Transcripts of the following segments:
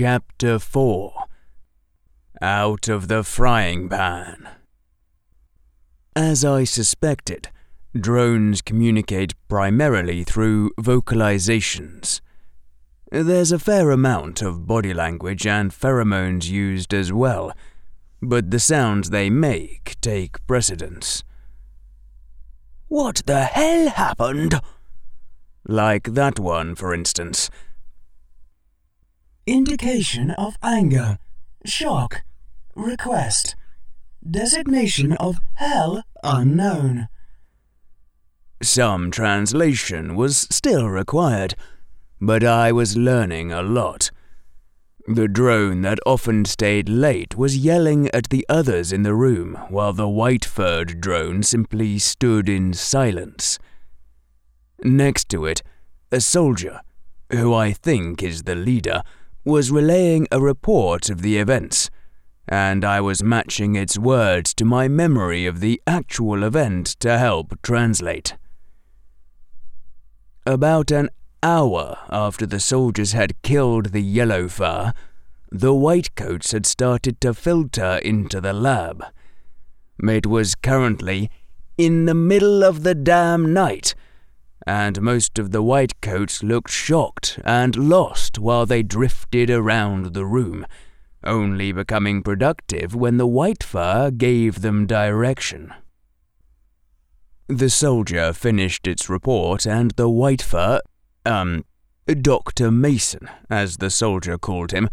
Chapter 4 Out of the Frying Pan. As I suspected, drones communicate primarily through vocalizations. There's a fair amount of body language and pheromones used as well, but the sounds they make take precedence. What the hell happened? Like that one, for instance. Indication of anger, shock, request, designation of hell unknown. Some translation was still required, but I was learning a lot. The drone that often stayed late was yelling at the others in the room, while the white furred drone simply stood in silence. Next to it, a soldier, who I think is the leader, was relaying a report of the events, and I was matching its words to my memory of the actual event to help translate. About an hour after the soldiers had killed the yellow fur, the white coats had started to filter into the lab. It was currently in the middle of the damn night, and most of the whitecoats looked shocked and lost while they drifted around the room, only becoming productive when the white fur gave them direction. The soldier finished its report, and the white fur, um, Dr. Mason, as the soldier called him,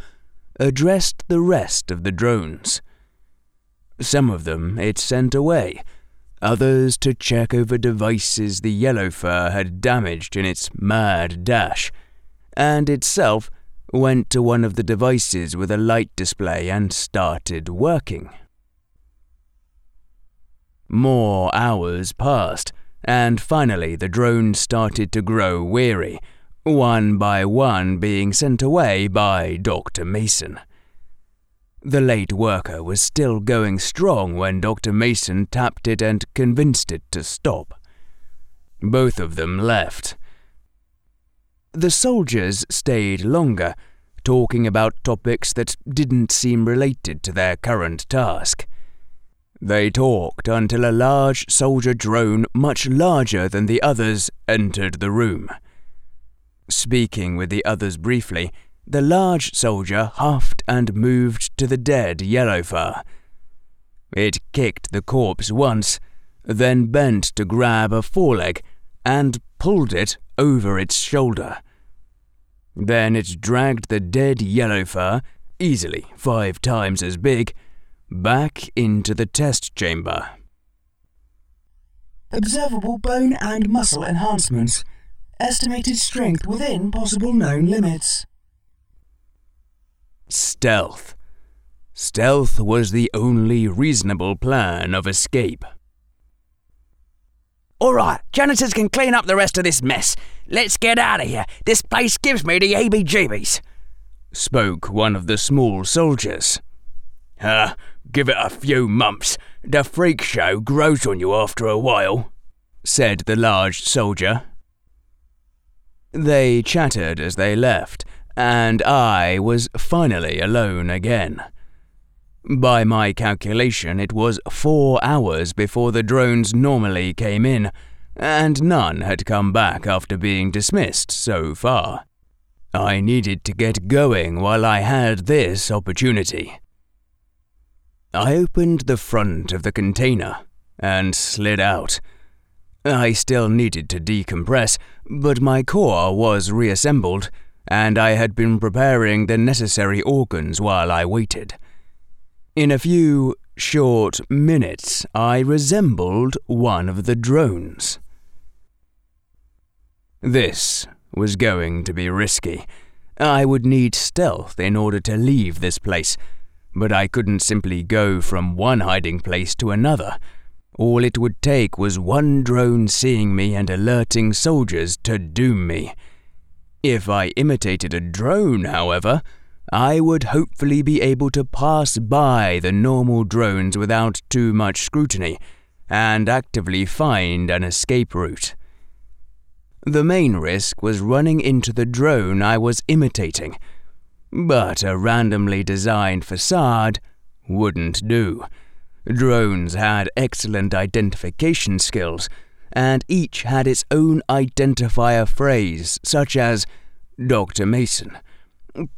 addressed the rest of the drones. Some of them it sent away, others to check over devices the yellow fur had damaged in its mad dash, and itself went to one of the devices with a light display and started working. More hours passed, and finally the drones started to grow weary, one by one being sent away by Dr. Mason. The late worker was still going strong when Dr. Mason tapped it and convinced it to stop. Both of them left. The soldiers stayed longer, talking about topics that didn't seem related to their current task. They talked until a large soldier drone, much larger than the others, entered the room. Speaking with the others briefly, the large soldier huffed and moved to the dead yellow fur. It kicked the corpse once, then bent to grab a foreleg and pulled it over its shoulder. Then it dragged the dead yellow fur, easily five times as big, back into the test chamber. Observable bone and muscle enhancements. Estimated strength within possible known limits. Stealth. Stealth was the only reasonable plan of escape. All right, janitors can clean up the rest of this mess. Let's get out of here. This place gives me the ABGBs. Spoke one of the small soldiers. Ah, give it a few months. The freak show grows on you after a while, said the large soldier. They chattered as they left, and I was finally alone again. By my calculation, it was four hours before the drones normally came in, and none had come back after being dismissed so far. I needed to get going while I had this opportunity. I opened the front of the container and slid out. I still needed to decompress, but my core was reassembled, and I had been preparing the necessary organs while I waited. In a few short minutes, I resembled one of the drones. This was going to be risky. I would need stealth in order to leave this place but I couldn't simply go from one hiding place to another. All it would take was one drone seeing me and alerting soldiers to doom me. If I imitated a drone, however, I would hopefully be able to pass by the normal drones without too much scrutiny and actively find an escape route. The main risk was running into the drone I was imitating but a randomly designed facade wouldn't do. Drones had excellent identification skills, and each had its own identifier phrase, such as Dr. Mason.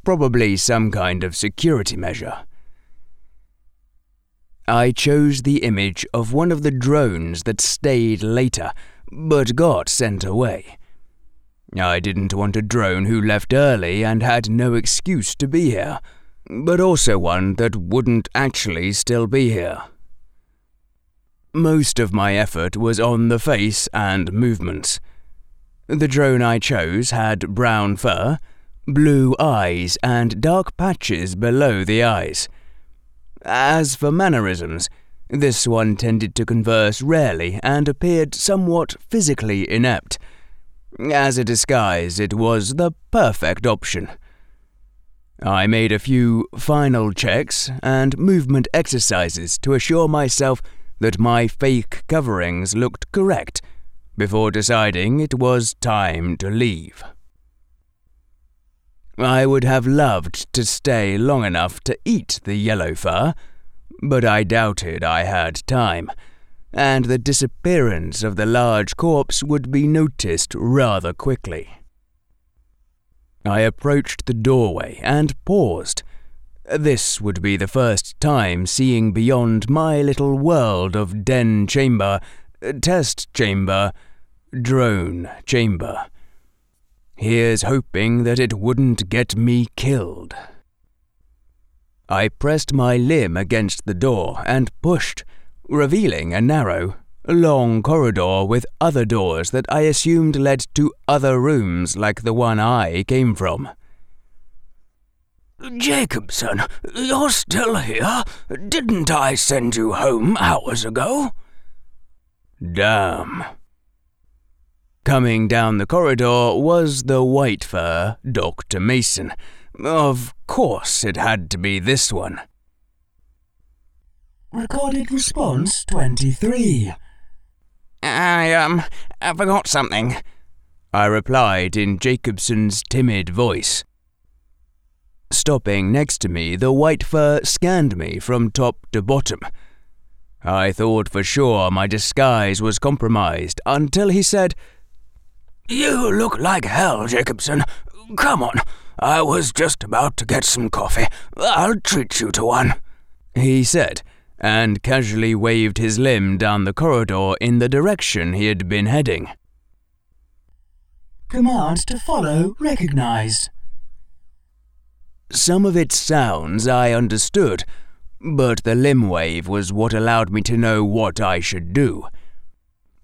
Probably some kind of security measure. I chose the image of one of the drones that stayed later, but got sent away. I didn't want a drone who left early and had no excuse to be here, but also one that wouldn't actually still be here. Most of my effort was on the face and movements. The drone I chose had brown fur, blue eyes, and dark patches below the eyes. As for mannerisms, this one tended to converse rarely and appeared somewhat physically inept. As a disguise, it was the perfect option. I made a few final checks and movement exercises to assure myself that my fake coverings looked correct before deciding it was time to leave. I would have loved to stay long enough to eat the yellow fur, but I doubted I had time, and the disappearance of the large corpse would be noticed rather quickly. I approached the doorway and paused this would be the first time seeing beyond my little world of den chamber, test chamber, drone chamber. Here's hoping that it wouldn't get me killed. I pressed my limb against the door and pushed, revealing a narrow, long corridor with other doors that I assumed led to other rooms like the one I came from. Jacobson, you're still here? Didn't I send you home hours ago? Damn. Coming down the corridor was the white fur Dr. Mason. Of course, it had to be this one. Recorded response 23. I, um, I forgot something. I replied in Jacobson's timid voice. Stopping next to me, the white fur scanned me from top to bottom. I thought for sure my disguise was compromised until he said, You look like hell, Jacobson. Come on. I was just about to get some coffee. I'll treat you to one. He said, and casually waved his limb down the corridor in the direction he had been heading. Command to follow recognized. Some of its sounds I understood, but the limb wave was what allowed me to know what I should do.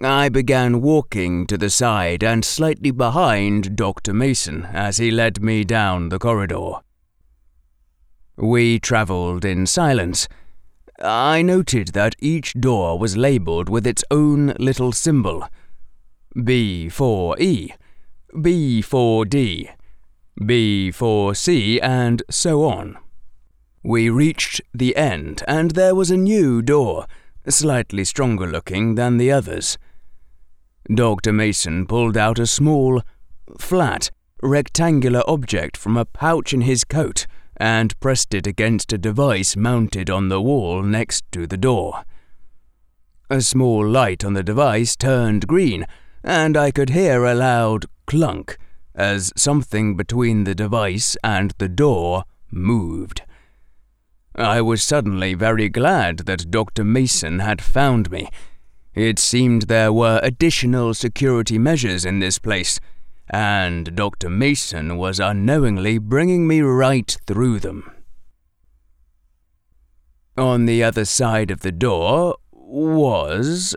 I began walking to the side and slightly behind Dr. Mason as he led me down the corridor. We travelled in silence. I noted that each door was labelled with its own little symbol B for E, B for C, and so on. We reached the end, and there was a new door, slightly stronger looking than the others. Dr. Mason pulled out a small, flat, rectangular object from a pouch in his coat and pressed it against a device mounted on the wall next to the door. A small light on the device turned green, and I could hear a loud clunk as something between the device and the door moved. I was suddenly very glad that Dr. Mason had found me. It seemed there were additional security measures in this place, and Dr. Mason was unknowingly bringing me right through them. On the other side of the door was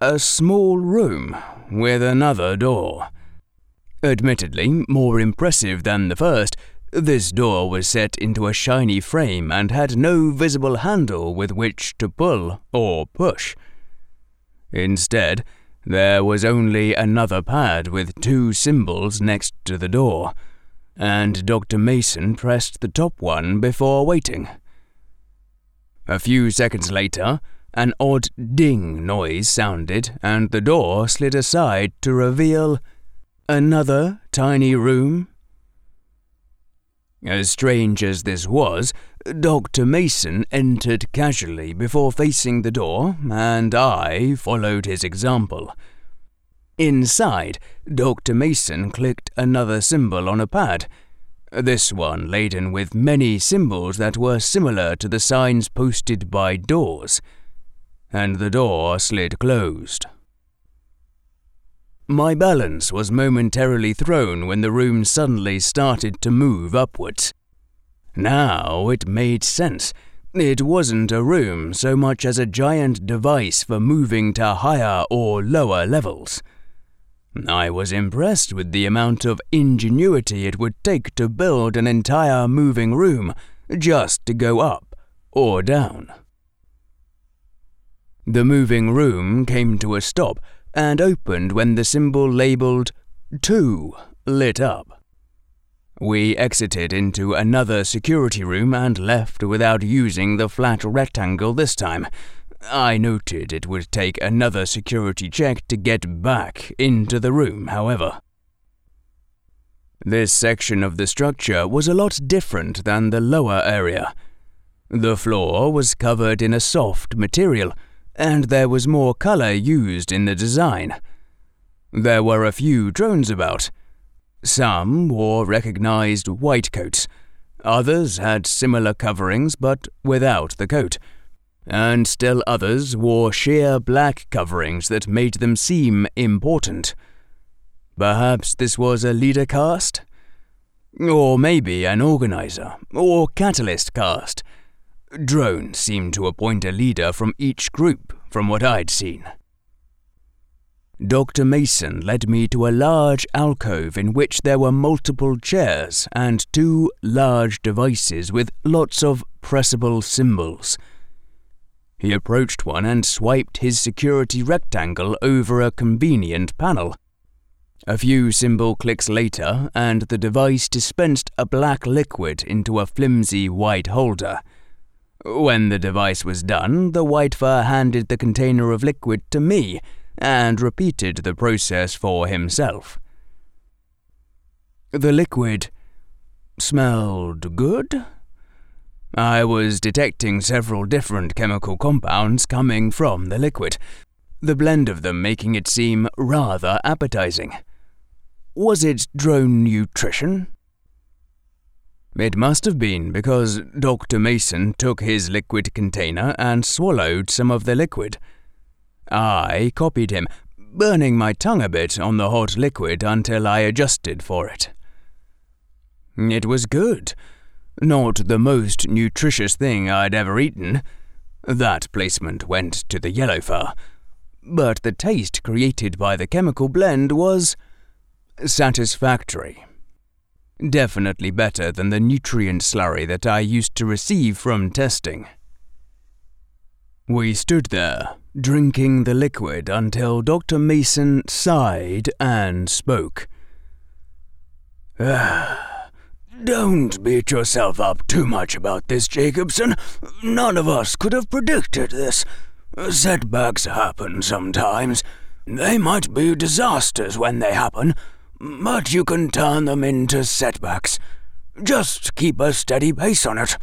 a small room with another door. Admittedly, more impressive than the first, this door was set into a shiny frame and had no visible handle with which to pull or push. Instead, there was only another pad with two symbols next to the door, and Dr. Mason pressed the top one before waiting. A few seconds later, an odd ding noise sounded, and the door slid aside to reveal Another tiny room? As strange as this was, Dr. Mason entered casually before facing the door, and I followed his example. Inside, Dr. Mason clicked another symbol on a pad, this one laden with many symbols that were similar to the signs posted by doors, and the door slid closed. My balance was momentarily thrown when the room suddenly started to move upwards. Now it made sense. It wasn't a room so much as a giant device for moving to higher or lower levels. I was impressed with the amount of ingenuity it would take to build an entire moving room just to go up or down. The moving room came to a stop and opened when the symbol labelled 2 lit up. We exited into another security room and left without using the flat rectangle this time. I noted it would take another security check to get back into the room, however. This section of the structure was a lot different than the lower area. The floor was covered in a soft material and there was more color used in the design. There were a few drones about. Some wore recognized white coats, others had similar coverings but without the coat, and still others wore sheer black coverings that made them seem important. Perhaps this was a leader caste? Or maybe an organizer, or catalyst caste Drone seemed to appoint a leader from each group, from what I'd seen. Dr. Mason led me to a large alcove in which there were multiple chairs and two large devices with lots of pressable symbols. He approached one and swiped his security rectangle over a convenient panel. A few symbol clicks later, and the device dispensed a black liquid into a flimsy white holder. When the device was done, the white fur handed the container of liquid to me and repeated the process for himself. The liquid smelled good. I was detecting several different chemical compounds coming from the liquid, the blend of them making it seem rather appetizing. Was it drone nutrition? It must have been because Dr. Mason took his liquid container and swallowed some of the liquid. I copied him, burning my tongue a bit on the hot liquid until I adjusted for it. It was good. Not the most nutritious thing I'd ever eaten. That placement went to the yellow fur. But the taste created by the chemical blend was satisfactory. Definitely better than the nutrient slurry that I used to receive from testing. We stood there, drinking the liquid until Dr. Mason sighed and spoke. Ah, don't beat yourself up too much about this, Jacobson. None of us could have predicted this. Setbacks happen sometimes. They might be disasters when they happen, but you can turn them into setbacks. Just keep a steady pace on it.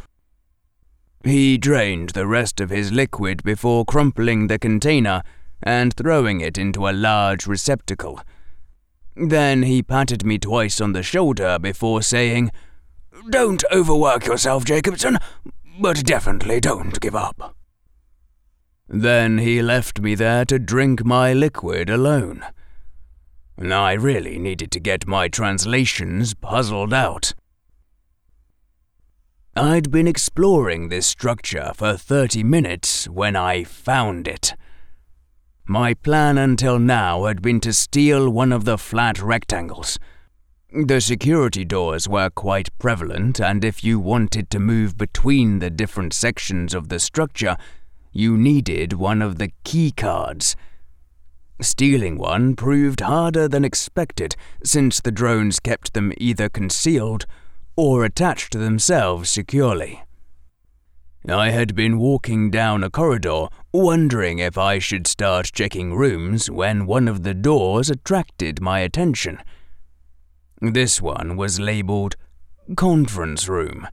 He drained the rest of his liquid before crumpling the container and throwing it into a large receptacle. Then he patted me twice on the shoulder before saying, Don't overwork yourself, Jacobson, but definitely don't give up. Then he left me there to drink my liquid alone. I really needed to get my translations puzzled out. I'd been exploring this structure for 30 minutes when I found it. My plan until now had been to steal one of the flat rectangles. The security doors were quite prevalent, and if you wanted to move between the different sections of the structure, you needed one of the key cards Stealing one proved harder than expected, since the drones kept them either concealed or attached to themselves securely. I had been walking down a corridor, wondering if I should start checking rooms when one of the doors attracted my attention. This one was labeled conference room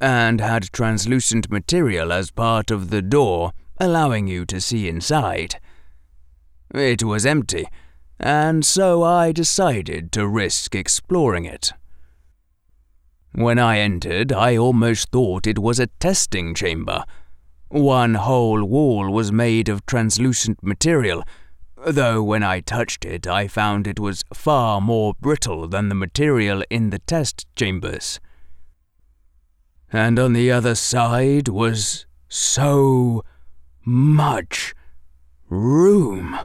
and had translucent material as part of the door, allowing you to see inside. It was empty, and so I decided to risk exploring it. When I entered, I almost thought it was a testing chamber. One whole wall was made of translucent material, though when I touched it, I found it was far more brittle than the material in the test chambers. And on the other side was so much room.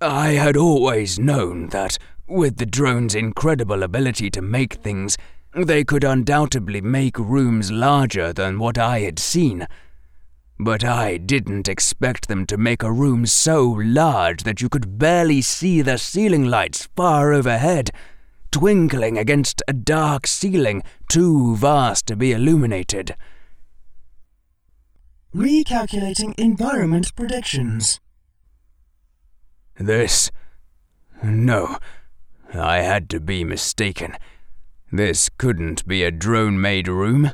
I had always known that, with the drone's incredible ability to make things, they could undoubtedly make rooms larger than what I had seen. But I didn't expect them to make a room so large that you could barely see the ceiling lights far overhead, twinkling against a dark ceiling too vast to be illuminated. Recalculating environment predictions. This. No, I had to be mistaken. This couldn't be a drone made room.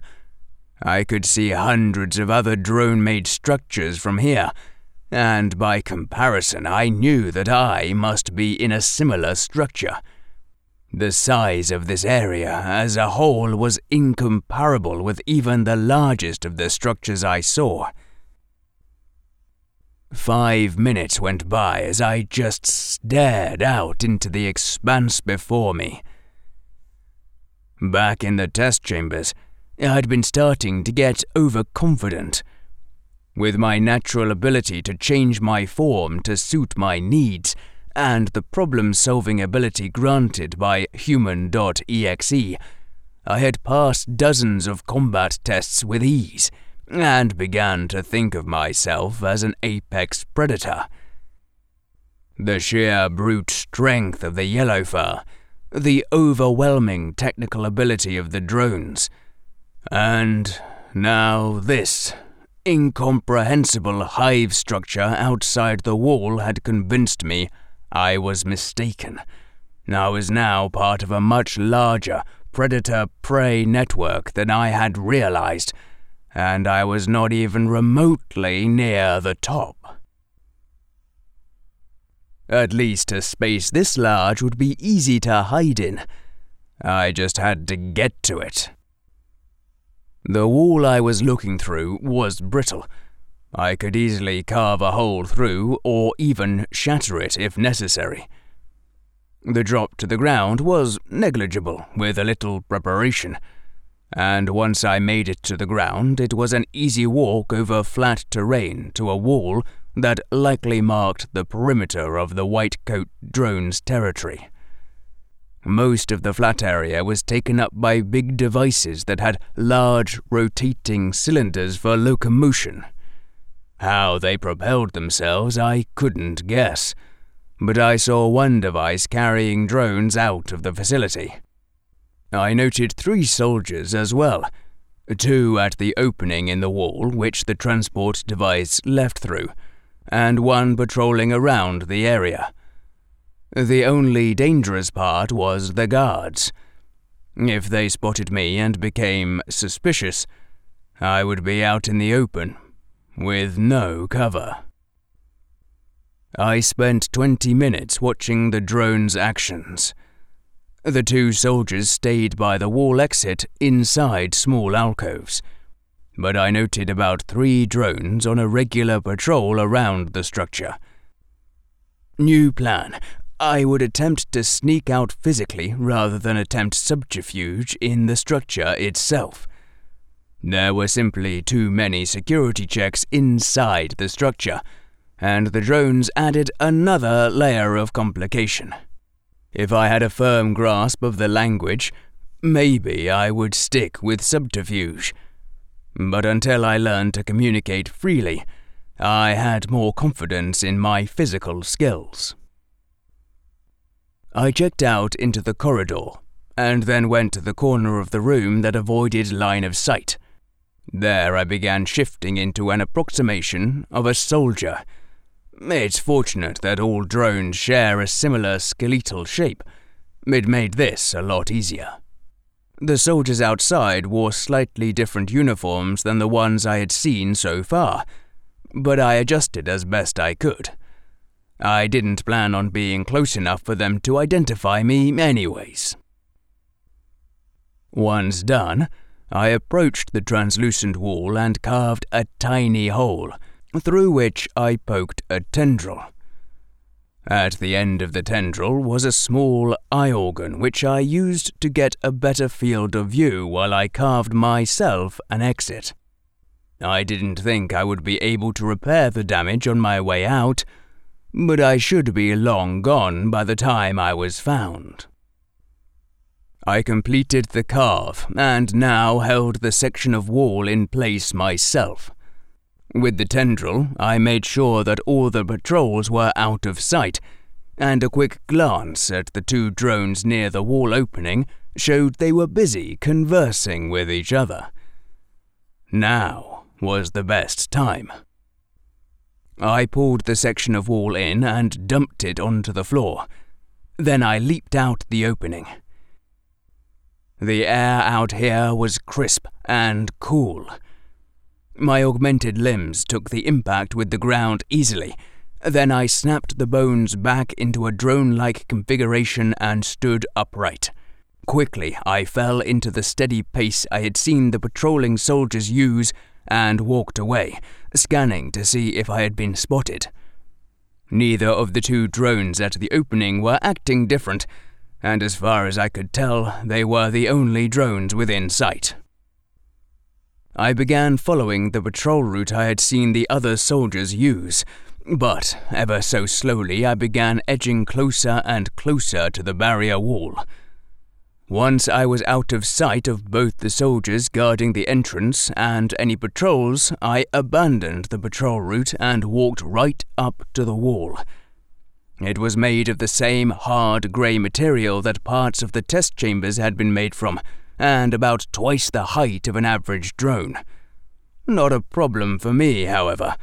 I could see hundreds of other drone made structures from here, and by comparison, I knew that I must be in a similar structure. The size of this area as a whole was incomparable with even the largest of the structures I saw. Five minutes went by as I just stared out into the expanse before me. Back in the test chambers, I'd been starting to get overconfident. With my natural ability to change my form to suit my needs, and the problem solving ability granted by Human.exe, I had passed dozens of combat tests with ease and began to think of myself as an apex predator. The sheer brute strength of the yellow fur, the overwhelming technical ability of the drones, and now this incomprehensible hive structure outside the wall had convinced me I was mistaken. I was now part of a much larger predator prey network than I had realized and I was not even remotely near the top. At least a space this large would be easy to hide in. I just had to get to it. The wall I was looking through was brittle. I could easily carve a hole through or even shatter it if necessary. The drop to the ground was negligible with a little preparation and once I made it to the ground, it was an easy walk over flat terrain to a wall that likely marked the perimeter of the White Coat drone's territory. Most of the flat area was taken up by big devices that had large rotating cylinders for locomotion. How they propelled themselves, I couldn't guess, but I saw one device carrying drones out of the facility. I noted three soldiers as well, two at the opening in the wall which the transport device left through, and one patrolling around the area. The only dangerous part was the guards. If they spotted me and became suspicious, I would be out in the open, with no cover. I spent 20 minutes watching the drone's actions. The two soldiers stayed by the wall exit inside small alcoves. But I noted about three drones on a regular patrol around the structure. New plan. I would attempt to sneak out physically rather than attempt subterfuge in the structure itself. There were simply too many security checks inside the structure, and the drones added another layer of complication. If I had a firm grasp of the language, maybe I would stick with subterfuge. But until I learned to communicate freely, I had more confidence in my physical skills. I checked out into the corridor and then went to the corner of the room that avoided line of sight. There I began shifting into an approximation of a soldier it's fortunate that all drones share a similar skeletal shape. It made this a lot easier. The soldiers outside wore slightly different uniforms than the ones I had seen so far, but I adjusted as best I could. I didn't plan on being close enough for them to identify me, anyways. Once done, I approached the translucent wall and carved a tiny hole, through which I poked a tendril. At the end of the tendril was a small eye organ which I used to get a better field of view while I carved myself an exit. I didn't think I would be able to repair the damage on my way out, but I should be long gone by the time I was found. I completed the carve and now held the section of wall in place myself. With the tendril, I made sure that all the patrols were out of sight, and a quick glance at the two drones near the wall opening showed they were busy conversing with each other. Now was the best time. I pulled the section of wall in and dumped it onto the floor. Then I leaped out the opening. The air out here was crisp and cool my augmented limbs took the impact with the ground easily. Then I snapped the bones back into a drone like configuration and stood upright. Quickly, I fell into the steady pace I had seen the patrolling soldiers use and walked away, scanning to see if I had been spotted. Neither of the two drones at the opening were acting different, and as far as I could tell, they were the only drones within sight. I began following the patrol route I had seen the other soldiers use, but ever so slowly I began edging closer and closer to the barrier wall. Once I was out of sight of both the soldiers guarding the entrance and any patrols, I abandoned the patrol route and walked right up to the wall. It was made of the same hard grey material that parts of the test chambers had been made from, and about twice the height of an average drone. Not a problem for me, however.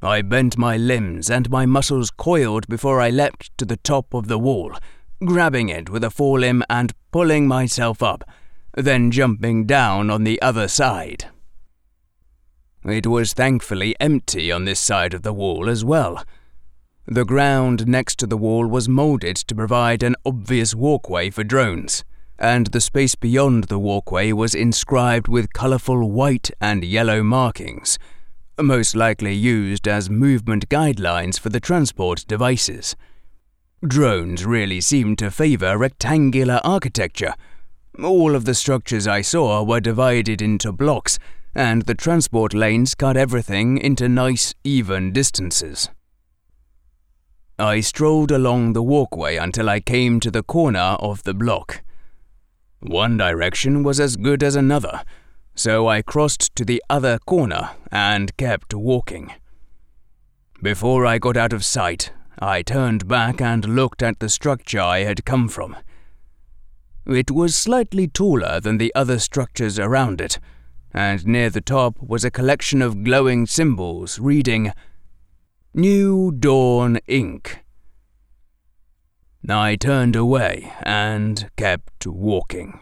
I bent my limbs and my muscles coiled before I leapt to the top of the wall, grabbing it with a forelimb and pulling myself up, then jumping down on the other side. It was thankfully empty on this side of the wall as well. The ground next to the wall was moulded to provide an obvious walkway for drones and the space beyond the walkway was inscribed with colourful white and yellow markings, most likely used as movement guidelines for the transport devices. Drones really seemed to favour rectangular architecture. All of the structures I saw were divided into blocks, and the transport lanes cut everything into nice, even distances. I strolled along the walkway until I came to the corner of the block. One direction was as good as another, so I crossed to the other corner and kept walking. Before I got out of sight, I turned back and looked at the structure I had come from. It was slightly taller than the other structures around it, and near the top was a collection of glowing symbols reading New Dawn Inc. I turned away and kept walking.